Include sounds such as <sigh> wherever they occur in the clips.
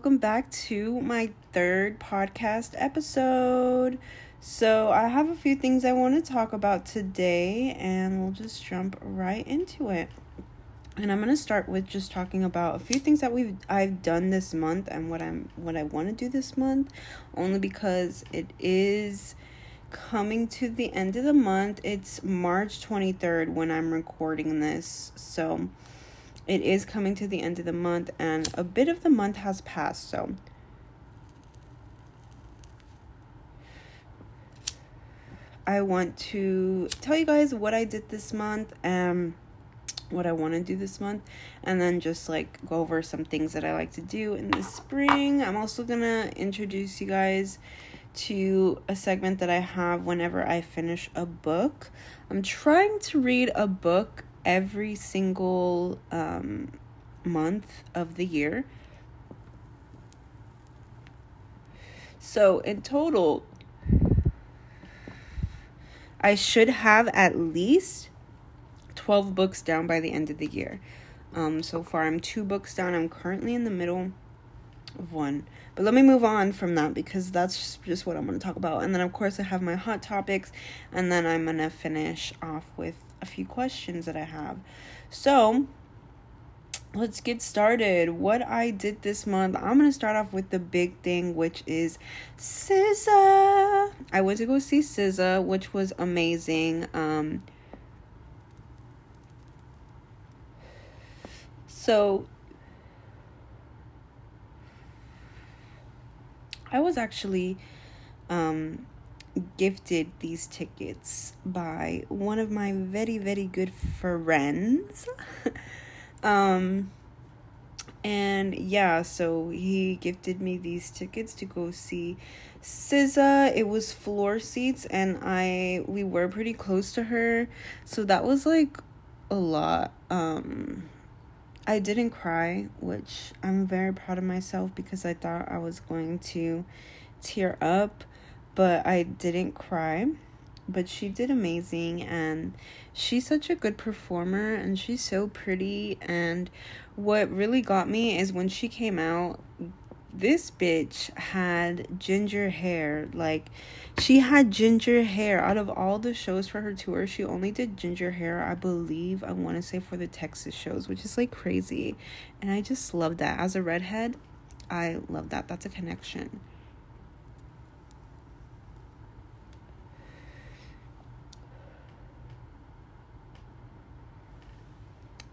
welcome back to my third podcast episode. So, I have a few things I want to talk about today, and we'll just jump right into it. And I'm going to start with just talking about a few things that we've I've done this month and what I'm what I want to do this month, only because it is coming to the end of the month. It's March 23rd when I'm recording this. So, it is coming to the end of the month, and a bit of the month has passed. So, I want to tell you guys what I did this month, um, what I want to do this month, and then just like go over some things that I like to do in the spring. I'm also gonna introduce you guys to a segment that I have whenever I finish a book. I'm trying to read a book every single um, month of the year. So, in total, I should have at least 12 books down by the end of the year. Um, so far, I'm two books down. I'm currently in the middle of one. But let me move on from that because that's just, just what I'm going to talk about. And then, of course, I have my hot topics. And then I'm going to finish off with a few questions that I have. So, let's get started. What I did this month, I'm gonna start off with the big thing, which is SZA. I went to go see SZA, which was amazing. Um, so I was actually um gifted these tickets by one of my very very good friends <laughs> um and yeah so he gifted me these tickets to go see SZA. It was floor seats and I we were pretty close to her. So that was like a lot. Um I didn't cry, which I'm very proud of myself because I thought I was going to tear up but I didn't cry. But she did amazing, and she's such a good performer, and she's so pretty. And what really got me is when she came out, this bitch had ginger hair. Like, she had ginger hair. Out of all the shows for her tour, she only did ginger hair, I believe, I want to say for the Texas shows, which is like crazy. And I just love that. As a redhead, I love that. That's a connection.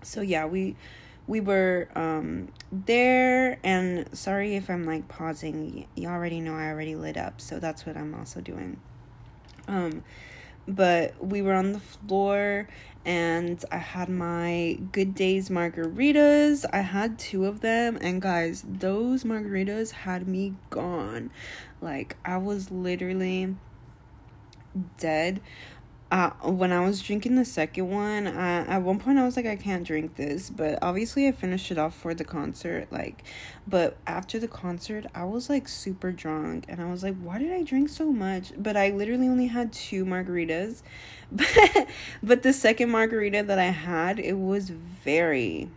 So yeah we we were um there and sorry if i'm like pausing. You already know i already lit up so that's what i'm also doing. Um but we were on the floor and i had my good days margaritas. I had two of them and guys those margaritas had me gone. Like i was literally dead uh, when I was drinking the second one, at one point I was like, I can't drink this, but obviously I finished it off for the concert. Like, but after the concert, I was like super drunk, and I was like, why did I drink so much? But I literally only had two margaritas, <laughs> but but the second margarita that I had, it was very,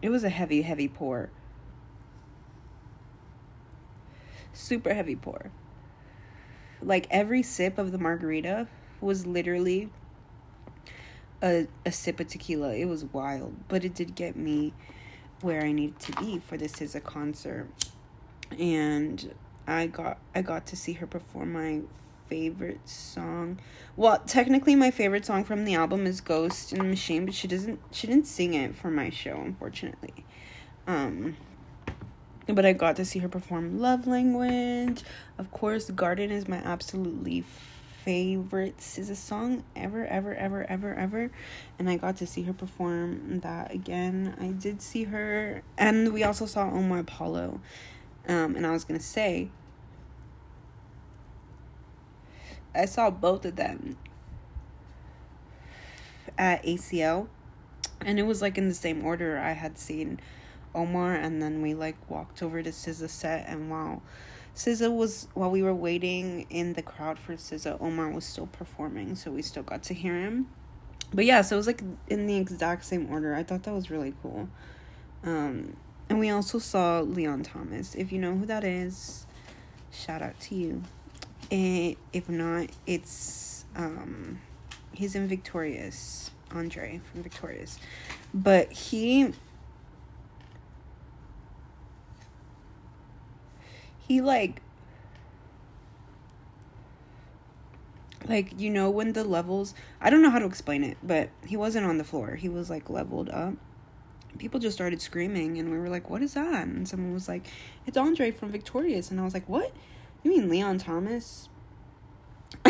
it was a heavy, heavy pour. Super heavy pour. Like every sip of the margarita was literally a, a sip of tequila. It was wild, but it did get me where I needed to be for this is a concert. And I got I got to see her perform my favorite song. Well, technically my favorite song from the album is Ghost in the Machine, but she doesn't she didn't sing it for my show, unfortunately. Um but I got to see her perform Love Language. Of course, Garden is my absolutely favorite SZA song ever, ever, ever, ever, ever. And I got to see her perform that again. I did see her, and we also saw Omar Apollo. Um, and I was gonna say, I saw both of them at ACL, and it was like in the same order. I had seen Omar, and then we like walked over to SZA set, and wow SZA was while we were waiting in the crowd for SZA, Omar was still performing, so we still got to hear him. But yeah, so it was like in the exact same order. I thought that was really cool. Um and we also saw Leon Thomas. If you know who that is, shout out to you. And if not, it's um he's in Victorious, Andre from Victorious. But he he like like you know when the levels i don't know how to explain it but he wasn't on the floor. He was like leveled up. People just started screaming and we were like what is that? And someone was like it's andre from victorious. And i was like what? You mean leon thomas? <laughs>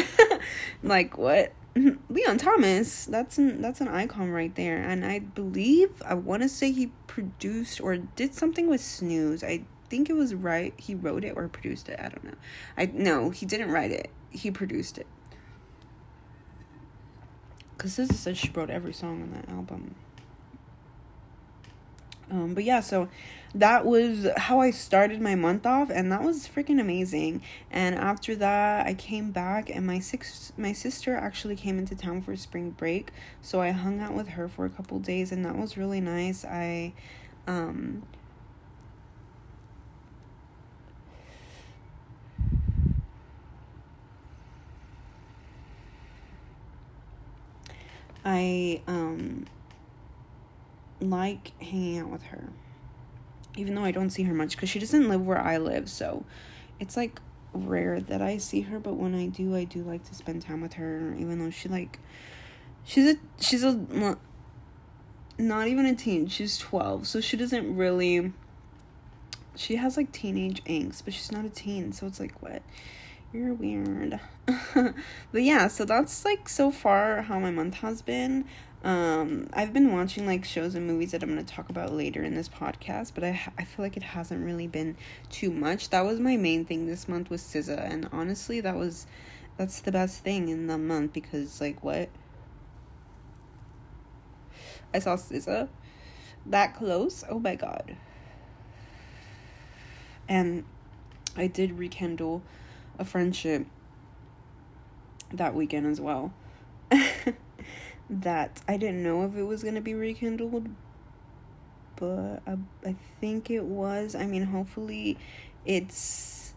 Like what? <laughs> Leon thomas? That's an that's an icon right there. And i believe i want to say he produced or did something with snooze. I think it was right he wrote it or produced it i don't know i no he didn't write it he produced it because SZA said she wrote every song on that album. Um, but yeah, so that was how I started my month off, and that was freaking amazing. And after that, I came back, and my six my sister actually came into town for spring break, so I hung out with her for a couple days, and that was really nice. I um, I um like hanging out with her. Even though I don't see her much cuz she doesn't live where I live, so it's like rare that I see her, but when I do, I do like to spend time with her even though she like she's a she's a not even a teen, she's 12, so she doesn't really she has like teenage angst, but she's not a teen, so it's like what? You're weird. <laughs> but yeah, so that's like so far how my month has been. Um, I've been watching like shows and movies that I'm going to talk about later in this podcast, but I I feel like it hasn't really been too much. That was my main thing this month was SZA, and honestly, that was that's the best thing in the month because like what I saw SZA that close. Oh my god. And I did rekindle a friendship that weekend as well. <laughs> that I didn't know if it was going to be rekindled, but I, I think it was. I mean, hopefully it's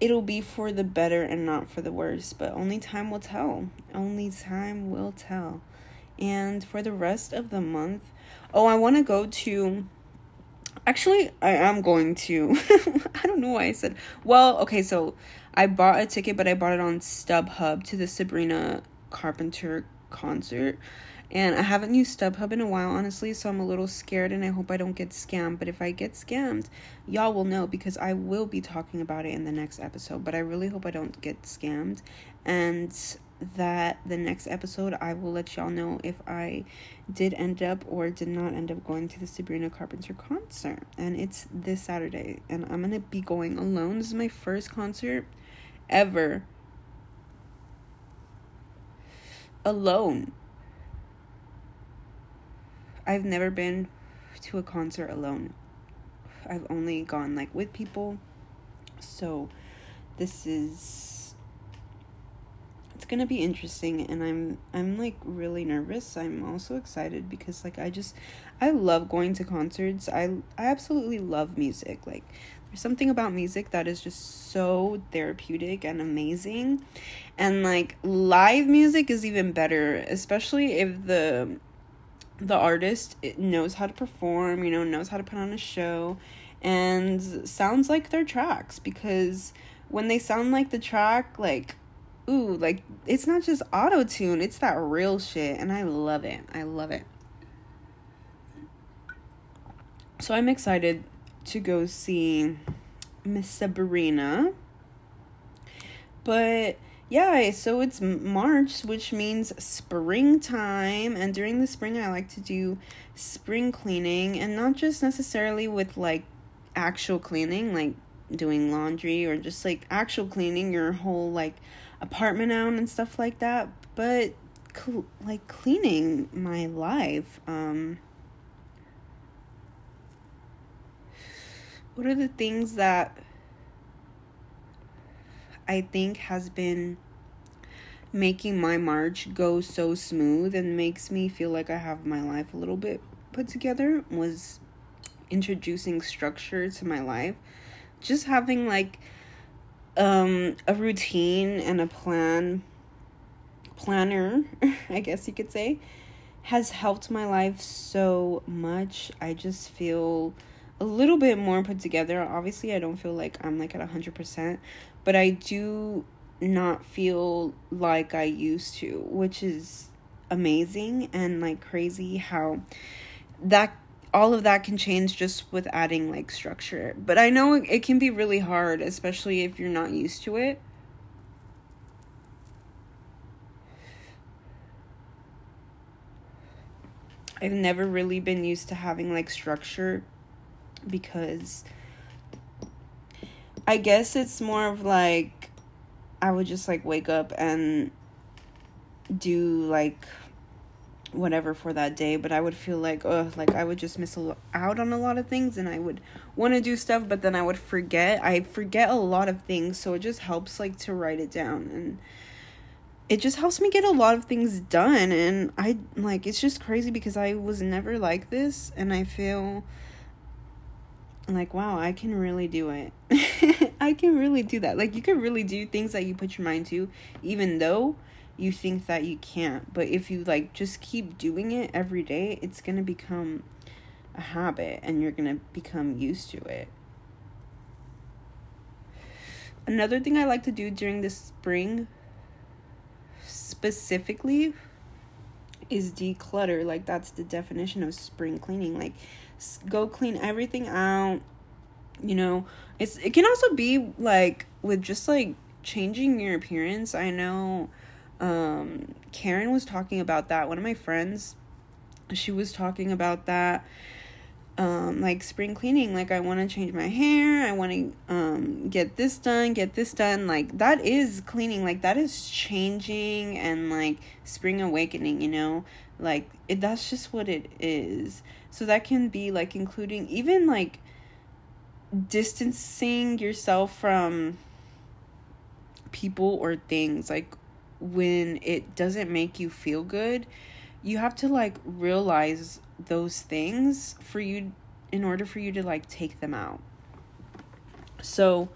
it'll be for the better and not for the worse, but only time will tell. Only time will tell. And for the rest of the month, oh, I want to go to Actually, I am going to. <laughs> I don't know why I said. Well, okay, so I bought a ticket, but I bought it on StubHub to the Sabrina Carpenter concert. And I haven't used StubHub in a while, honestly, so I'm a little scared and I hope I don't get scammed. But if I get scammed, y'all will know because I will be talking about it in the next episode. But I really hope I don't get scammed. And that the next episode I will let y'all know if I did end up or did not end up going to the Sabrina Carpenter concert. And it's this Saturday. And I'm to be going alone. This is my first concert ever alone. I've never been to a concert alone. I've only gone like with people. So this is it's gonna be interesting and i'm i'm like really nervous. I'm also excited because like i just i love going to concerts. I i absolutely love music. Like there's something about music that is just so therapeutic and amazing. And like live music is even better especially if the the artist knows how to perform you know knows how to put on a show and sounds like their tracks. Because when they sound like the track like ooh, like it's not just auto tune, it's that real shit. And I love it. I love it. So I'm excited to go see Miss Sabrina. But yeah, so it's March, which means springtime. And during the spring, I like to do spring cleaning and not just necessarily with like actual cleaning, like doing laundry or just like actual cleaning your whole like apartment out and stuff like that, but cl- like cleaning my life. Um, <sighs> what are the things that I think has been making my March go so smooth and makes me feel like I have my life a little bit put together was introducing structure to my life. Just having like um a routine and a plan planner, <laughs> I guess you could say, has helped my life so much. I just feel a little bit more put together. Obviously, I don't feel like I'm like at 100%, but I do not feel like I used to, which is amazing and like crazy how that all of that can change just with adding like structure. But I know it can be really hard, especially if you're not used to it. I've never really been used to having like structure because I guess it's more of like I would just like wake up and do like whatever for that day but i would feel like oh like i would just miss out on a lot of things and i would want to do stuff but then i would forget i forget a lot of things so it just helps like to write it down and it just helps me get a lot of things done and i like it's just crazy because i was never like this and i feel like wow i can really do it. <laughs> I can really do that. Like you can really do things that you put your mind to even though you think that you can't but if you like just keep doing it every day it's going to become a habit and you're going to become used to it. Another thing i like to do during the spring specifically is declutter. Like that's the definition of spring cleaning. Like go clean everything out you know? It's it can also be like with just like changing your appearance. I know um karen was talking about that. One of my friends she was talking about that um like spring cleaning like i want to change my hair i want to um get this done get this done like that is cleaning like that is changing and like spring awakening you know? Like it that's just what it is. So that can be like including even like distancing yourself from people or things like when it doesn't make you feel good you have to like realize those things for you in order for you to like take them out. So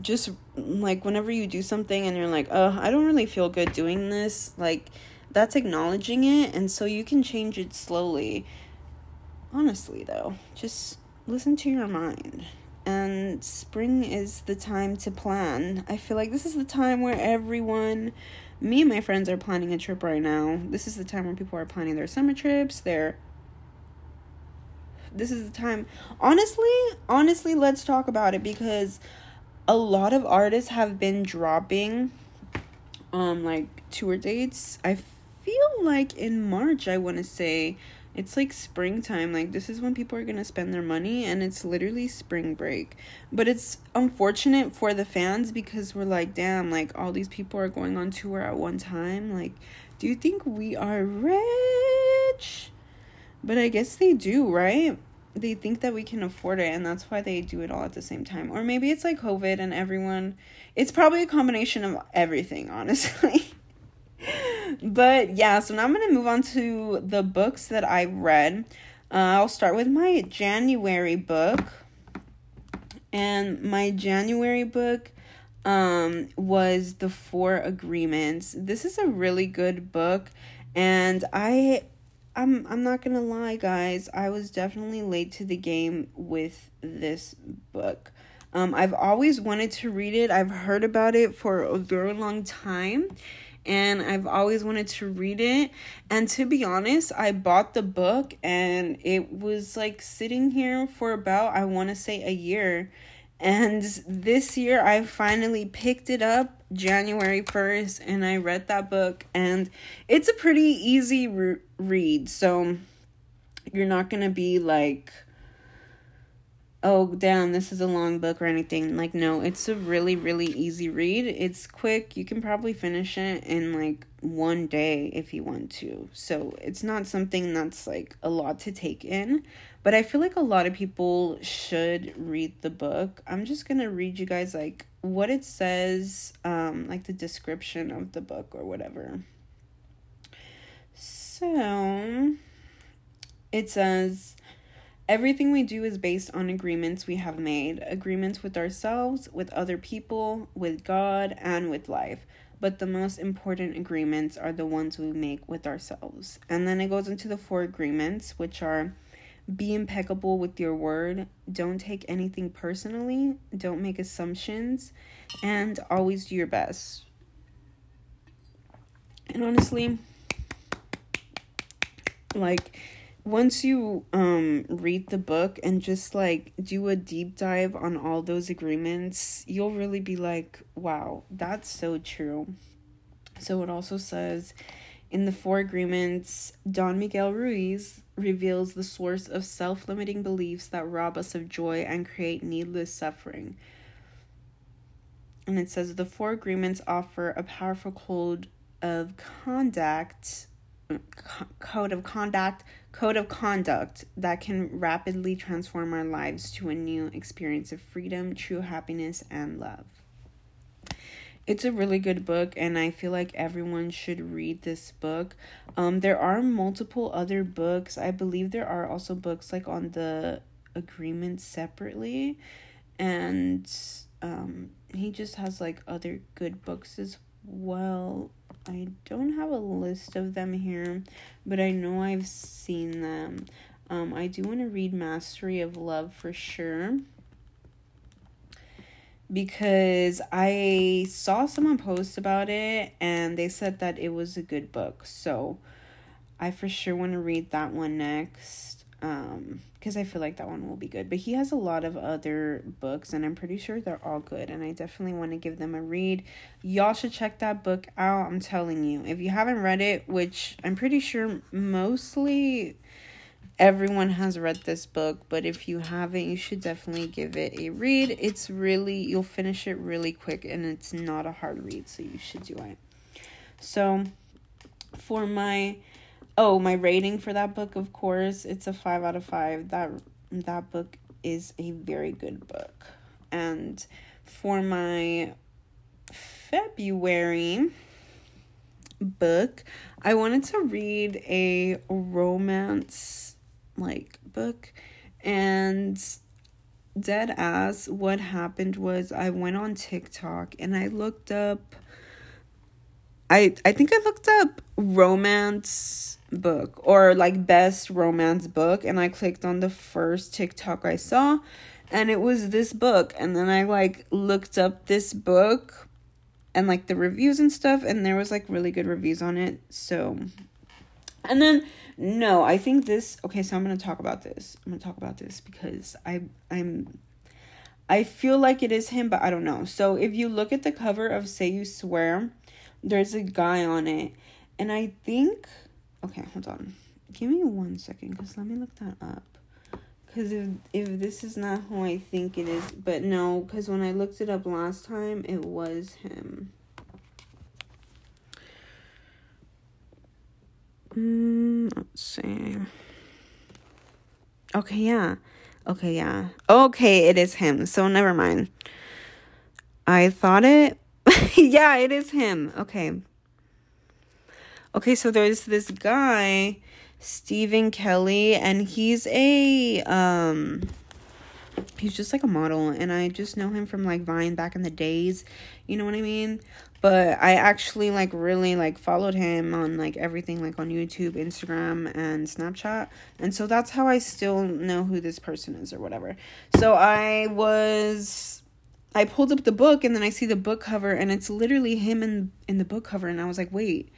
just like whenever you do something and you're like oh i don't really feel good doing this like that's acknowledging it and so you can change it slowly. Honestly though just listen to your mind and spring is the time to plan. I feel like this is the time where everyone me and my friends are planning a trip right now. This is the time where people are planning their summer trips their this is the time. Honestly honestly let's talk about it because a lot of artists have been dropping um like tour dates. I feel like in March, I want to say. It's like springtime. Like, this is when people are going to spend their money, and it's literally spring break. But it's unfortunate for the fans because we're like, damn, like, all these people are going on tour at one time. Like, do you think we are rich? But I guess they do, right? They think that we can afford it, and that's why they do it all at the same time. Or maybe it's like COVID and everyone. It's probably a combination of everything, <laughs> honestly. But yeah, so now I'm going to move on to the books that I read. Uh, I'll start with my January book. And my January book um, was The Four Agreements. This is a really good book. And I I'm I'm not gonna lie, guys. I was definitely late to the game with this book. Um, I've always wanted to read it. I've heard about it for a very long time, and I've always wanted to read it. And to be honest, I bought the book and it was like sitting here for about, I want to say, a year. And this year I finally picked it up January 1st and I read that book. And it's a pretty easy re- read. So you're not going to be like, oh damn this is a long book or anything. Like no it's a really really easy read. It's quick. You can probably finish it in like one day if you want to. So it's not something that's like a lot to take in. But i feel like a lot of people should read the book. I'm just gonna read you guys like what it says um like the description of the book or whatever. So it says Everything we do is based on agreements we have made agreements with ourselves, with other people, with God, and with life. But the most important agreements are the ones we make with ourselves. And then it goes into the four agreements, which are be impeccable with your word, don't take anything personally, don't make assumptions, and always do your best. And honestly, like once you um read the book and just like do a deep dive on all those agreements, you'll really be like, wow, that's so true. So it also says in the four agreements, Don Miguel Ruiz reveals the source of self limiting beliefs that rob us of joy and create needless suffering. And it says the four agreements offer a powerful code of conduct code of conduct code of conduct that can rapidly transform our lives to a new experience of freedom, true happiness, and love. It's a really good book, and I feel like everyone should read this book. Um, there are multiple other books. I believe there are also books like on the agreements separately, and um, he just has like other good books as well. I don't have a list of them here, but I know I've seen them. Um, I do want to read Mastery of Love for sure because I saw someone post about it and they said that it was a good book. So I for sure want to read that one next um because I feel like that one will be good. But he has a lot of other books and I'm pretty sure they're all good and I definitely want to give them a read. Y'all should check that book out. I'm telling you. If you haven't read it, which I'm pretty sure mostly everyone has read this book, but if you haven't, you should definitely give it a read. It's really, you'll finish it really quick and it's not a hard read, so you should do it. So, for my oh, my rating for that book, of course, it's a 5 out of 5. That that book is a very good book. And for my February book, I wanted to read a romance like book and dead ass what happened was I went on TikTok and I looked up I I think I looked up romance book or like best romance book and I clicked on the first TikTok I saw and it was this book and then I like looked up this book and like the reviews and stuff and there was like really good reviews on it so and then no, I think this okay, so I'm going to talk about this. I'm going to talk about this because I I'm I feel like it is him, but I don't know. So if you look at the cover of Say You Swear, there's a guy on it. And I think okay, hold on. Give me one second cuz let me look that up. Cuz if if this is not who I think it is, but no, cuz when I looked it up last time, it was him. Mm, let's see. Okay, yeah. Okay, yeah. Okay, it is him. So never mind. I thought it. <laughs> yeah, it is him. Okay. Okay, so there's this guy, Stephen Kelly, and he's a um he's just like a model and I just know him from like Vine back in the days. You know what I mean? but I actually like really like followed him on like everything like on YouTube, Instagram, and Snapchat. And so that's how I still know who this person is or whatever. So I was I pulled up the book and then I see the book cover and it's literally him in in the book cover and I was like, "Wait,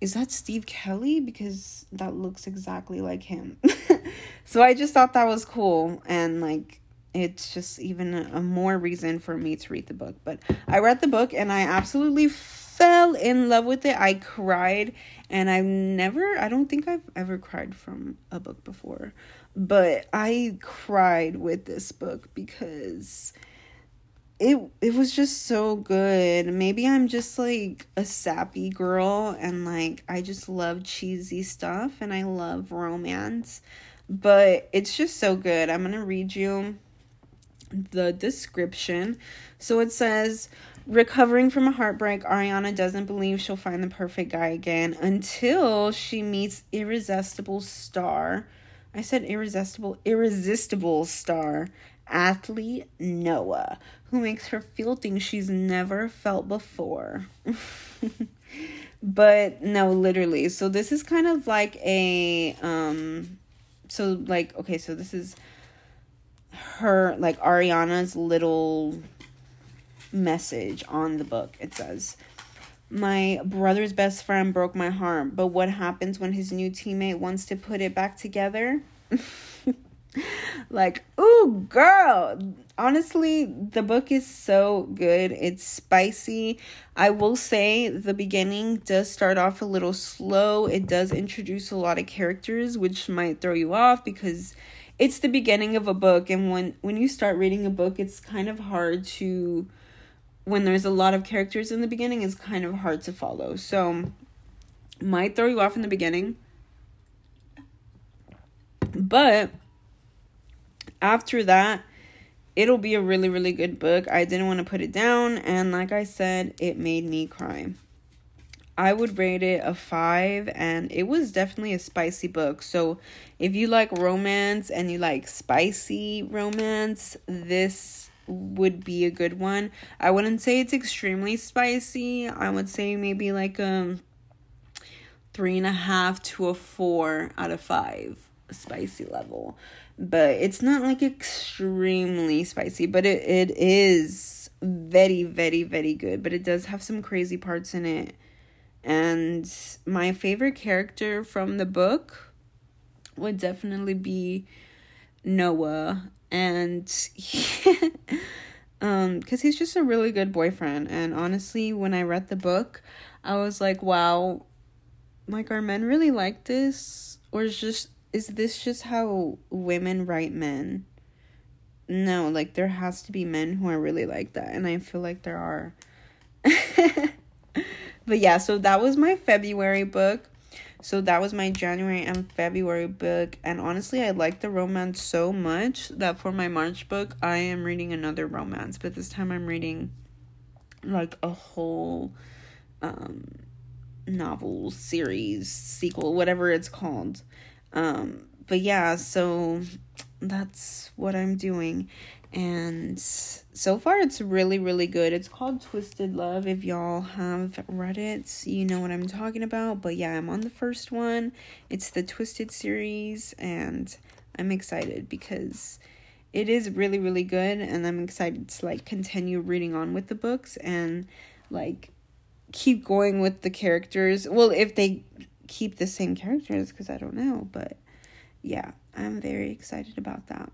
is that Steve Kelly because that looks exactly like him." <laughs> so I just thought that was cool and like it's just even a more reason for me to read the book. But I read the book and I absolutely fell in love with it. I cried and I've never, I don't think I've ever cried from a book before, but I cried with this book because it it was just so good. Maybe I'm just like a sappy girl and like I just love cheesy stuff and I love romance. But it's just so good. I'm going to read you the description. So it says, recovering from a heartbreak, Ariana doesn't believe she'll find the perfect guy again until she meets irresistible star. I said irresistible, irresistible star athlete Noah, who makes her feel things she's never felt before. <laughs> but no, literally. So this is kind of like a um so like okay, so this is her like Ariana's little message on the book. It says my brother's best friend broke my heart, but what happens when his new teammate wants to put it back together? <laughs> <laughs> like, ooh, girl. Honestly, the book is so good. It's spicy. I will say the beginning does start off a little slow. It does introduce a lot of characters, which might throw you off because it's the beginning of a book and when when you start reading a book, it's kind of hard to when there's a lot of characters in the beginning, it's kind of hard to follow. So, might throw you off in the beginning. But after that, it'll be a really, really good book. I didn't want to put it down, and like I said, it made me cry. I would rate it a five, and it was definitely a spicy book. So, if you like romance and you like spicy romance, this would be a good one. I wouldn't say it's extremely spicy. I would say maybe like a three and a half to a four out of five spicy level but it's not like extremely spicy, but it, it is very, very, very good. But it does have some crazy parts in it. And my favorite character from the book would definitely be Noah. And he, <laughs> um because he's just a really good boyfriend and honestly when i read the book i was like wow like are men really like this or is just is this just how women write men? No, like there has to be men who are really like that, and I feel like there are. <laughs> but yeah, so that was my February book. So that was my January and February book. And honestly, I like the romance so much that for my March book, I am reading another romance. But this time I'm reading like a whole um novel series, sequel, whatever it's called. Um, but yeah, so that's what I'm doing. And so far, it's really, really good. It's called Twisted Love. If y'all have read it, you know what I'm talking about. But yeah, I'm on the first one. It's the Twisted series, and I'm excited because it is really, really good. And I'm excited to like continue reading on with the books and like keep going with the characters. Well, if they keep the same characters because I don't know, but yeah, I'm very excited about that.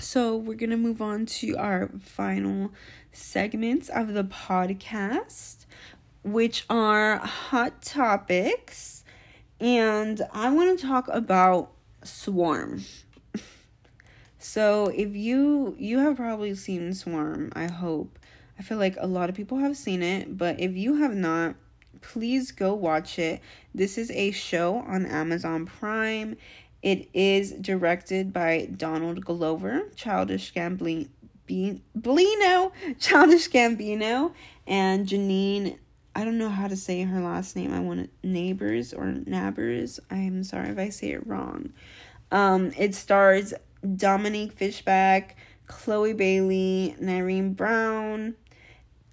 So, we're going to move on to our final segments of the podcast, which are hot topics. And I want to talk about Swarm. <laughs> So, if you you have probably seen Swarm, I hope. I feel like a lot of people have seen it, but if you have not, please go watch it. This is a show on Amazon Prime. It is directed by Donald Glover, Childish Gambino, <laughs> Childish Gambino, and Janine. I don't know how to say her last name. I want neighbors or nabbers. I'm sorry if I say it wrong. Um, it stars Dominique Fishback, Chloe Bailey, Nirine Brown,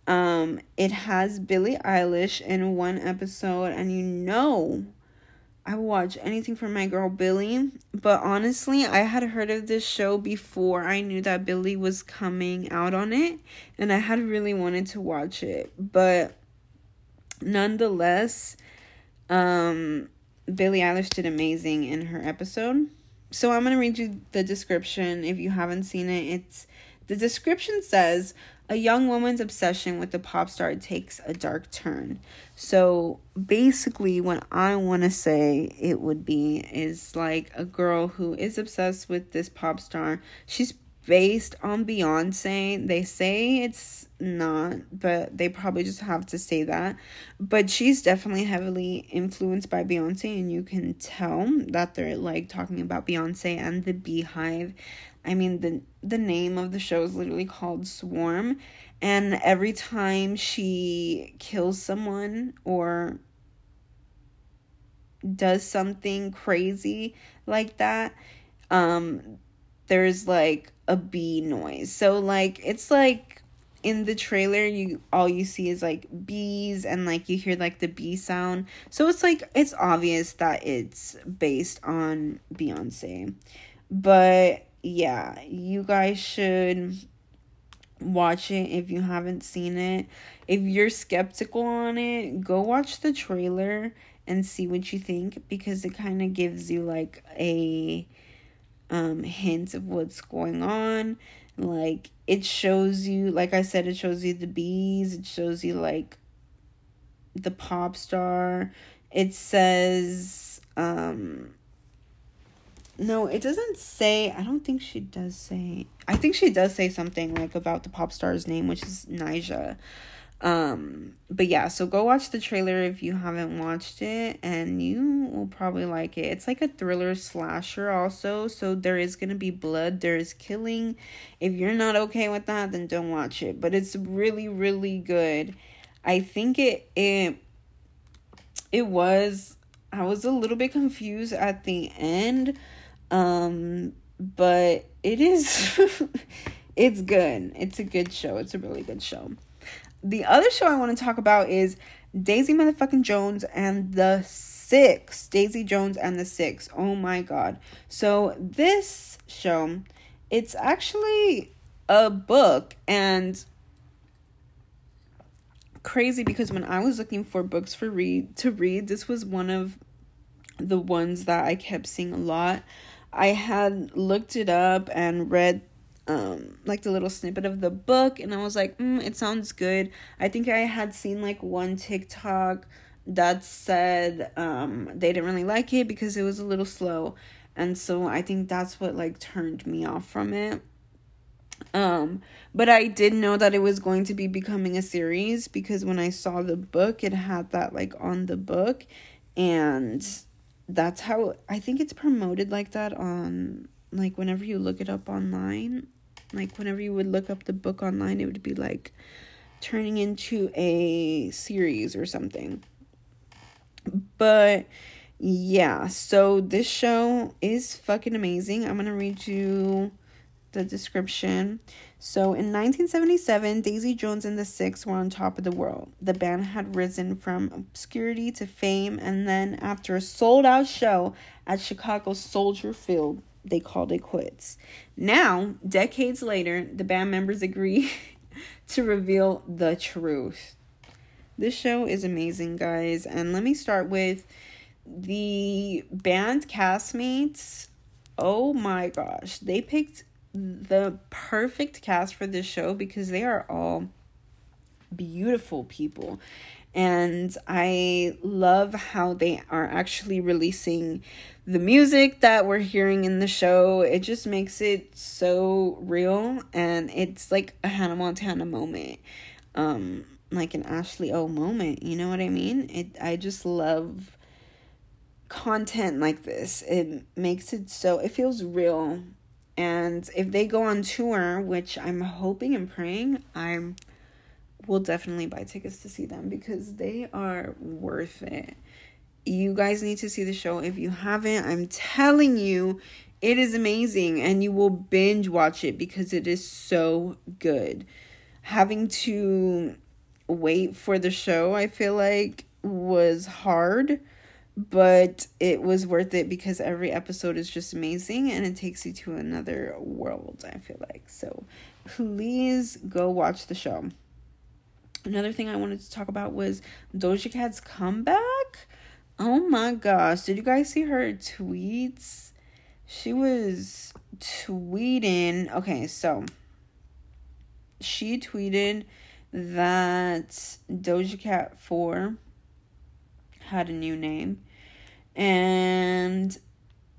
um, it has Billie Eilish in one episode, and you know I will watch anything from my girl Billie. But honestly, I had heard of this show before I knew that Billie was coming out on it, and I had really wanted to watch it. But nonetheless, um, Billie Eilish did amazing in her episode. So I'm gonna read you the description if you haven't seen it. It's the description says a young woman's obsession with the pop star takes a dark turn. So basically, what I want to say it would be is like a girl who is obsessed with this pop star. She's based on Beyonce. They say it's not, but they probably just have to say that. But she's definitely heavily influenced by Beyonce, and you can tell that they're like talking about Beyonce and the Beehive. I mean the the name of the show is literally called Swarm and every time she kills someone or does something crazy like that, um, there's like a bee noise. So like it's like in the trailer you all you see is like bees and like you hear like the bee sound. So it's like it's obvious that it's based on Beyonce. But yeah, you guys should watch it if you haven't seen it. If you're skeptical on it, go watch the trailer and see what you think because it kind of gives you like a um hint of what's going on. Like it shows you like I said it shows you the bees, it shows you like the pop star. It says um no, it doesn't say. I don't think she does say. I think she does say something like about the pop star's name, which is Ni'Jah. Um, but yeah, so go watch the trailer if you haven't watched it, and you will probably like it. It's like a thriller slasher, also, so there is gonna be blood, there is killing. If you're not okay with that, then don't watch it. But it's really, really good. I think it it it was. I was a little bit confused at the end um, but it is <laughs> it's good. It's a good show. It's a really good show. The other show I want to talk about is Daisy motherfucking Jones and the Six. Daisy Jones and the Six. Oh my god. So this show, it's actually a book and crazy because when I was looking for books for read to read, this was one of the ones that I kept seeing a lot. I had looked it up and read um like the little snippet of the book and I was like, mm, it sounds good. I think I had seen like one TikTok that said um they didn't really like it because it was a little slow. And so I think that's what like turned me off from it. Um but I did know that it was going to be becoming a series because when I saw the book it had that like on the book and that's how I think it's promoted like that on like whenever you look it up online, like whenever you would look up the book online, it would be like turning into a series or something. But yeah, so this show is fucking amazing. I'm going to read you the description. So in 1977, Daisy Jones and the Six were on top of the world. The band had risen from obscurity to fame, and then after a sold out show at Chicago's Soldier Field, they called it quits. Now, decades later, the band members agree <laughs> to reveal the truth. This show is amazing, guys, and let me start with the band castmates. Oh my gosh, they picked the perfect cast for this show because they are all beautiful people. And I love how they are actually releasing the music that we're hearing in the show. It just makes it so real and it's like a Hannah Montana moment. Um like an Ashley O moment, you know what I mean? It I just love content like this. It makes it so it feels real and if they go on tour, which I'm hoping and praying, I'm will definitely buy tickets to see them because they are worth it. You guys need to see the show if you haven't. I'm telling you, it is amazing and you will binge watch it because it is so good. Having to wait for the show, I feel like was hard but it was worth it because every episode is just amazing and it takes you to another world, I feel like. So please go watch the show. Another thing I wanted to talk about was Doja Cat's comeback. Oh my gosh, did you guys see her tweets? She was tweeting. Okay, so she tweeted that Doja Cat 4 had a new name. And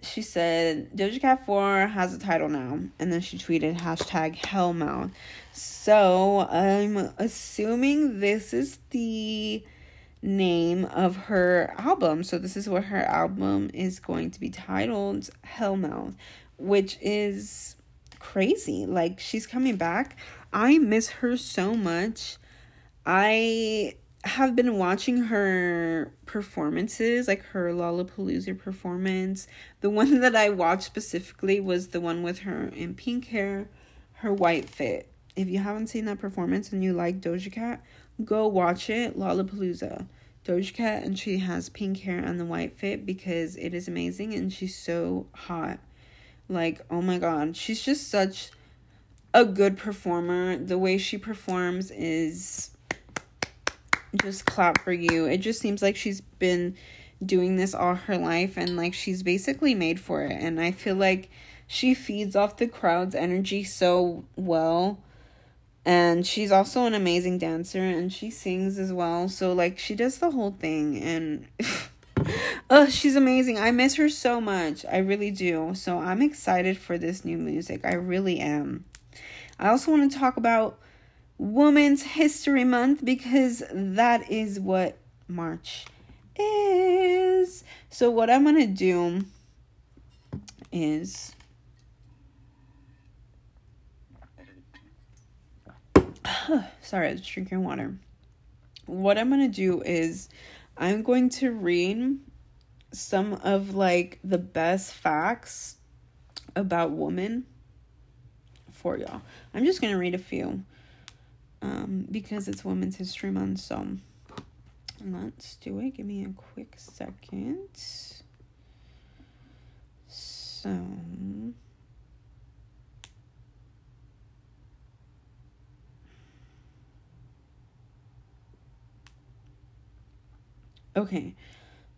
she said, Doja Cat 4 has a title now. And then she tweeted hashtag Hellmouth. So I'm assuming this is the name of her album. So this is what her album is going to be titled Hellmouth, which is crazy. Like she's coming back. I miss her so much. I have been watching her performances, like her Lollapalooza performance. The one <laughs> that I watched specifically was the one with her in pink hair, her white fit. If you haven't seen that performance and you like Doja Cat, go watch it, Lollapalooza. Doja Cat and she has pink hair and the white fit because it is amazing and she's so hot. Like, oh my god, she's just such a good performer. The way she performs is just clap for you. It just seems like she's been doing this all her life and like she's basically made for it. And I feel like she feeds off the crowd's energy so well. And she's also an amazing dancer and she sings as well. So like she does the whole thing and <laughs> oh she's amazing. I miss her so much. I really do. So i'm excited for this new music. I really am. I also want to talk about women's history month because that is what march is so what i'm gonna do is <sighs> sorry, I was drinking water. What I'm gonna do is I'm going to read some of like the best facts about women for y'all. I'm just gonna read a few um, because it's Women's History Month. So let's do it. Give me a quick second. So. Okay.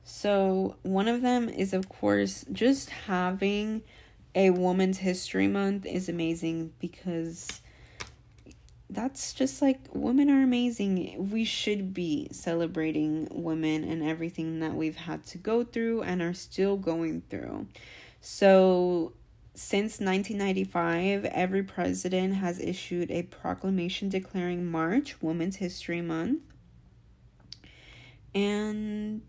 So, one of them is, of course, just having a Women's History Month is amazing because that's just like women are amazing. We should be celebrating women and everything that we've had to go through and are still going through. So, since 1995, every president has issued a proclamation declaring March Women's History Month. And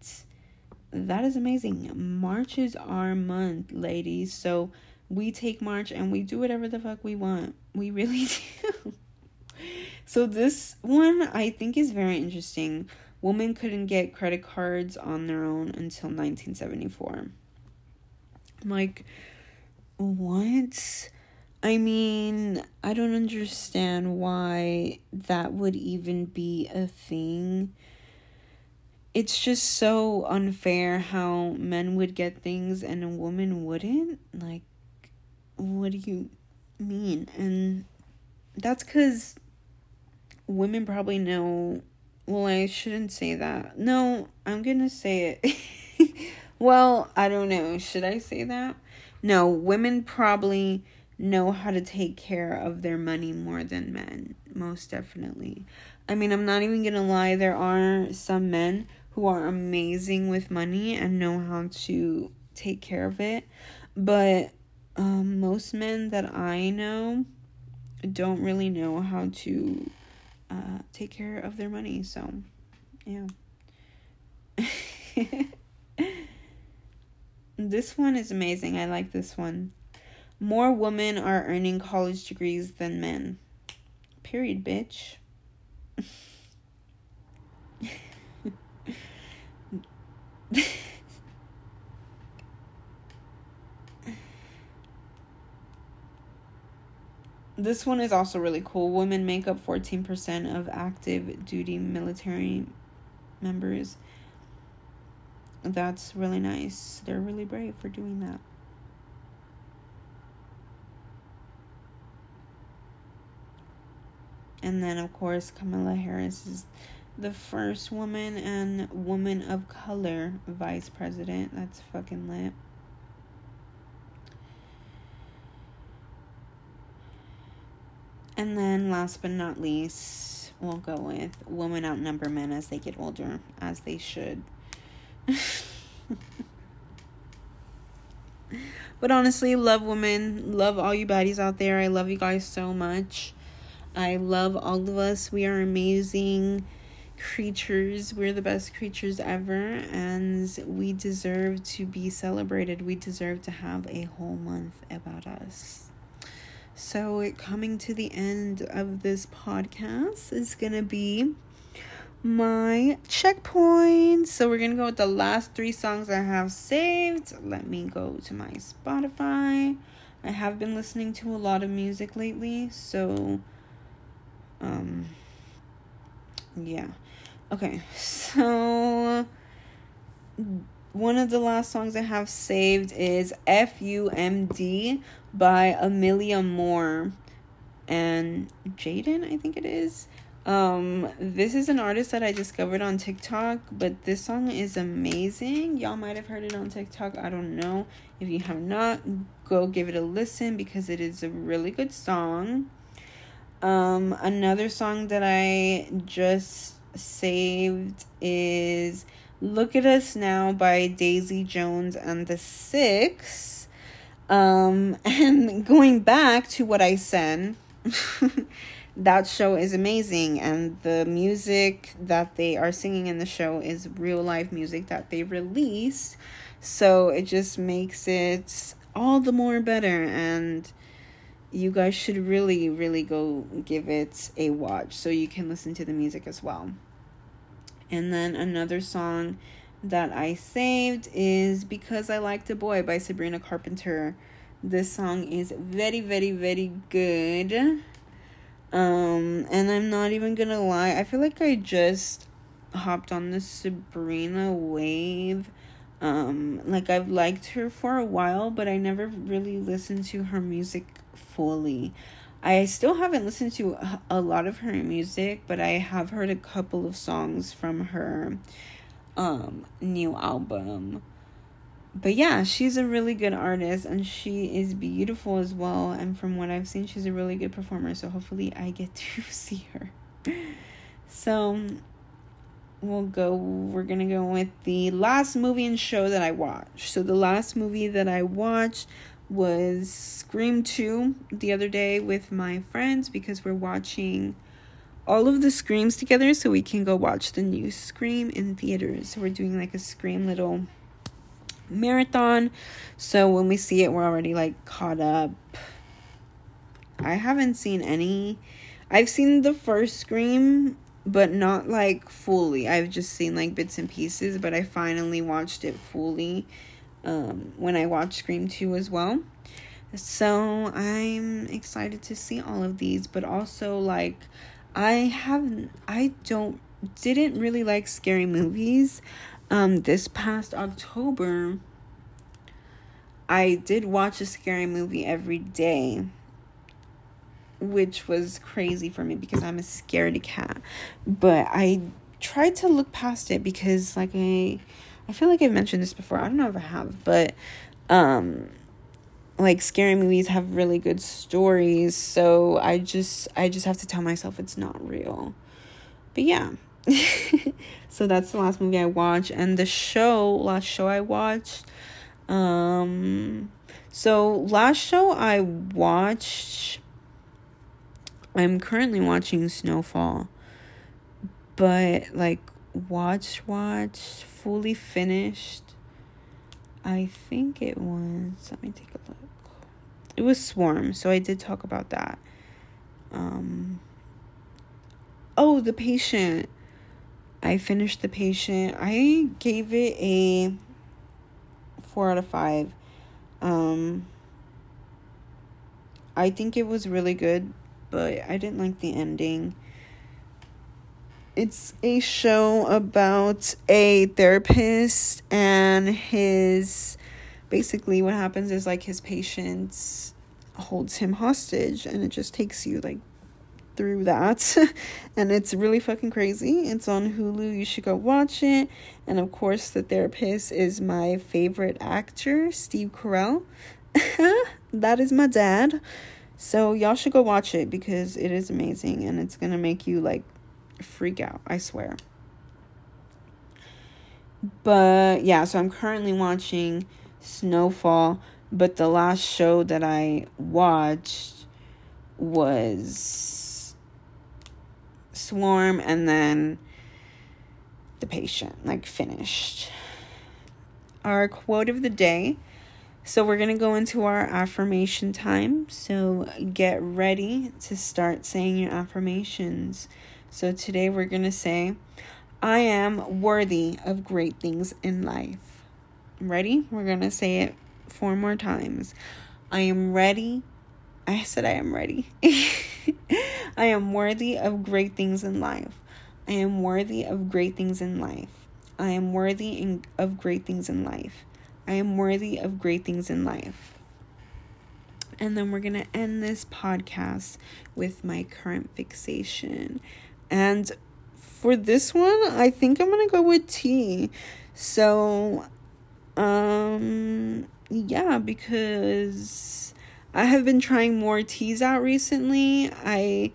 that is amazing. March is our month, ladies. So we take March and we do whatever the fuck we want. We really <laughs> do. So this one I think is very interesting. Women couldn't get credit cards on their own until 1974. Like, what? I mean, I don't understand why that would even be a thing it's just so unfair how men would get things and a woman wouldn't. Like, what do you mean? And that's because women probably know. Well, I shouldn't say that. No, I'm gonna say it. <laughs> well, I don't know. Should I say that? No, women probably know how to take care of their money more than men. Most definitely. I mean, I'm not even gonna lie, there are some men who are amazing with money and know how to take care of it. But um, most men that I know don't really know how to uh, take care of their money. So, yeah. <laughs> this one is amazing. I like this one. More women are earning college degrees than men. Period, bitch. <laughs> this one is also really cool. Women make up 14% of active duty military members. That's really nice. They're really brave for doing that. And then, of course, Kamala Harris is the first woman and woman of color vice president. That's fucking lit. And then, last but not least, we'll go with women outnumber men as they get older, as they should. <laughs> but honestly, love women. Love all you baddies out there. I love you guys so much. I love all of us. We are amazing creatures. We're the best creatures ever, and we deserve to be celebrated. We deserve to have a whole month about us. So, coming to the end of this podcast is going to be my checkpoint. So we're gonna go with the last three songs I have saved. Let me go to my Spotify. I have been listening to a lot of music lately, so um yeah. Okay, <laughs> so one of the last songs I have saved is FUMD by Amelia Moore and Jaden, I think it is. Um, this is an artist that I discovered on TikTok, but this song is amazing. Y'all might have heard it on TikTok. I don't know. If you have not, go give it a listen because it is a really good song. Um, another song that I just saved is Look at Us Now by Daisy Jones and the Six. Um, <laughs> and going back to what I said. <laughs> that show is amazing and the music that they are singing in the show is real live music that they released. so it just makes it all the more better and you guys should really really go give it a watch so you can listen to the music as well and then another song that i saved is because i liked a boy by sabrina carpenter this song is very very very good um, and I'm not even gonna lie, I feel like I just hopped on the Sabrina wave. Um, like I've liked her for a while, but I never really listened to her music fully. I still haven't listened to a lot of her music, but I have heard a couple of songs from her um new album but yeah, she's a really good artist and she is beautiful as well. And from what I've seen, she's a really good performer. So hopefully, I get <laughs> to see her. So we'll go, we're gonna go with the last movie and show that I watched. So the last movie that I watched was Scream 2 the other day with my friends because we're watching all of the Screams together so we can go watch the new Scream in theaters. So we're doing like a Scream little marathon. So when we see it, we're already like caught up. I haven't seen any. I've seen the first Scream, but not like fully. I've just seen like bits and pieces, but I finally watched it fully um, when I watched Scream 2 as well. So I'm excited to see all of these, but also like I haven't, I don't, didn't really like scary movies um this past October I did watch a scary movie every day which was crazy for me because I'm a scaredy cat but I tried to look past it because like I I feel like I've mentioned this before. I don't know if I have but um like scary movies have really good stories so I just I just have to tell myself it's not real. But yeah. <laughs> So that's the last movie I watched and the show last show I watched um so last show I watched I'm currently watching Snowfall. But like watch watch fully finished I think it was let me take a look it was Swarm so I did talk about that um oh the patient I finished The Patient. I gave it a 4 out of 5. Um I think it was really good, but I didn't like the ending. It's a show about a therapist and his basically what happens is like his patients holds him hostage and it just takes you like through that. <laughs> and it's really fucking crazy. It's on Hulu. You should go watch it. And of course, the therapist is my favorite actor, Steve Carell. <laughs> that is my dad. So y'all should go watch it because it is amazing and it's to make you like freak out, I swear. But yeah, so I'm currently watching Snowfall, but the last show that I watched was swarm and then the patient, like finished. Our quote of the day. So we're going to go into our affirmation time. So get ready to start saying your affirmations. So today we're going to say, I am worthy of great things in life. Ready? We're going to say it four more times. I am ready. I said I am ready. <laughs> I am worthy of great things in life. I am worthy of great things in life. I am worthy in, of great things in life. I am worthy of great things in life. And then we're going to end this podcast with my current fixation. And for this one, I think I'm going to go with tea. So, um, yeah, because I have been trying more teas out recently. I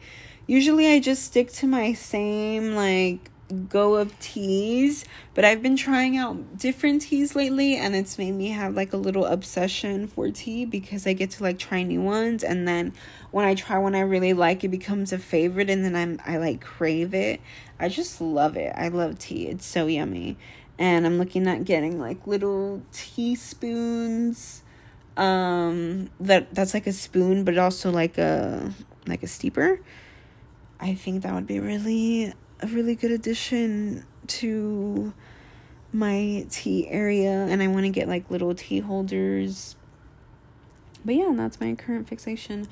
usually I just stick to my same like go of teas, but I've been trying out different teas lately and it's made me have like a little obsession for tea because I get to like try new ones and then when I try one I really like it becomes a favorite and then I'm I like crave it. I just love it. I love tea. It's so yummy. And I'm looking at getting like little teaspoons um that that's like a spoon but also like a like a steeper. I think that would be really a really good addition to my tea area and I want to get like little tea holders. But yeah, that's my current fixation.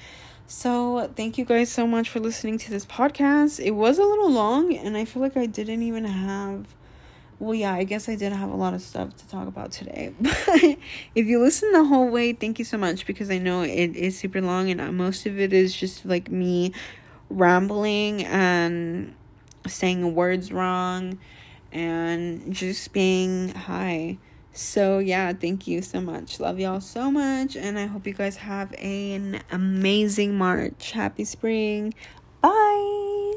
So, thank you guys so much for listening to this podcast. It was a little long and I feel like I didn't even have well, yeah, I guess I did have a lot of stuff to talk about today. <laughs> But if you listen the whole way, thank you so much because I know it is super long and most of it is just like me rambling and saying words wrong and just being high. So, yeah, thank you so much. Love y'all so much. And I hope you guys have an amazing March. Happy spring. Bye.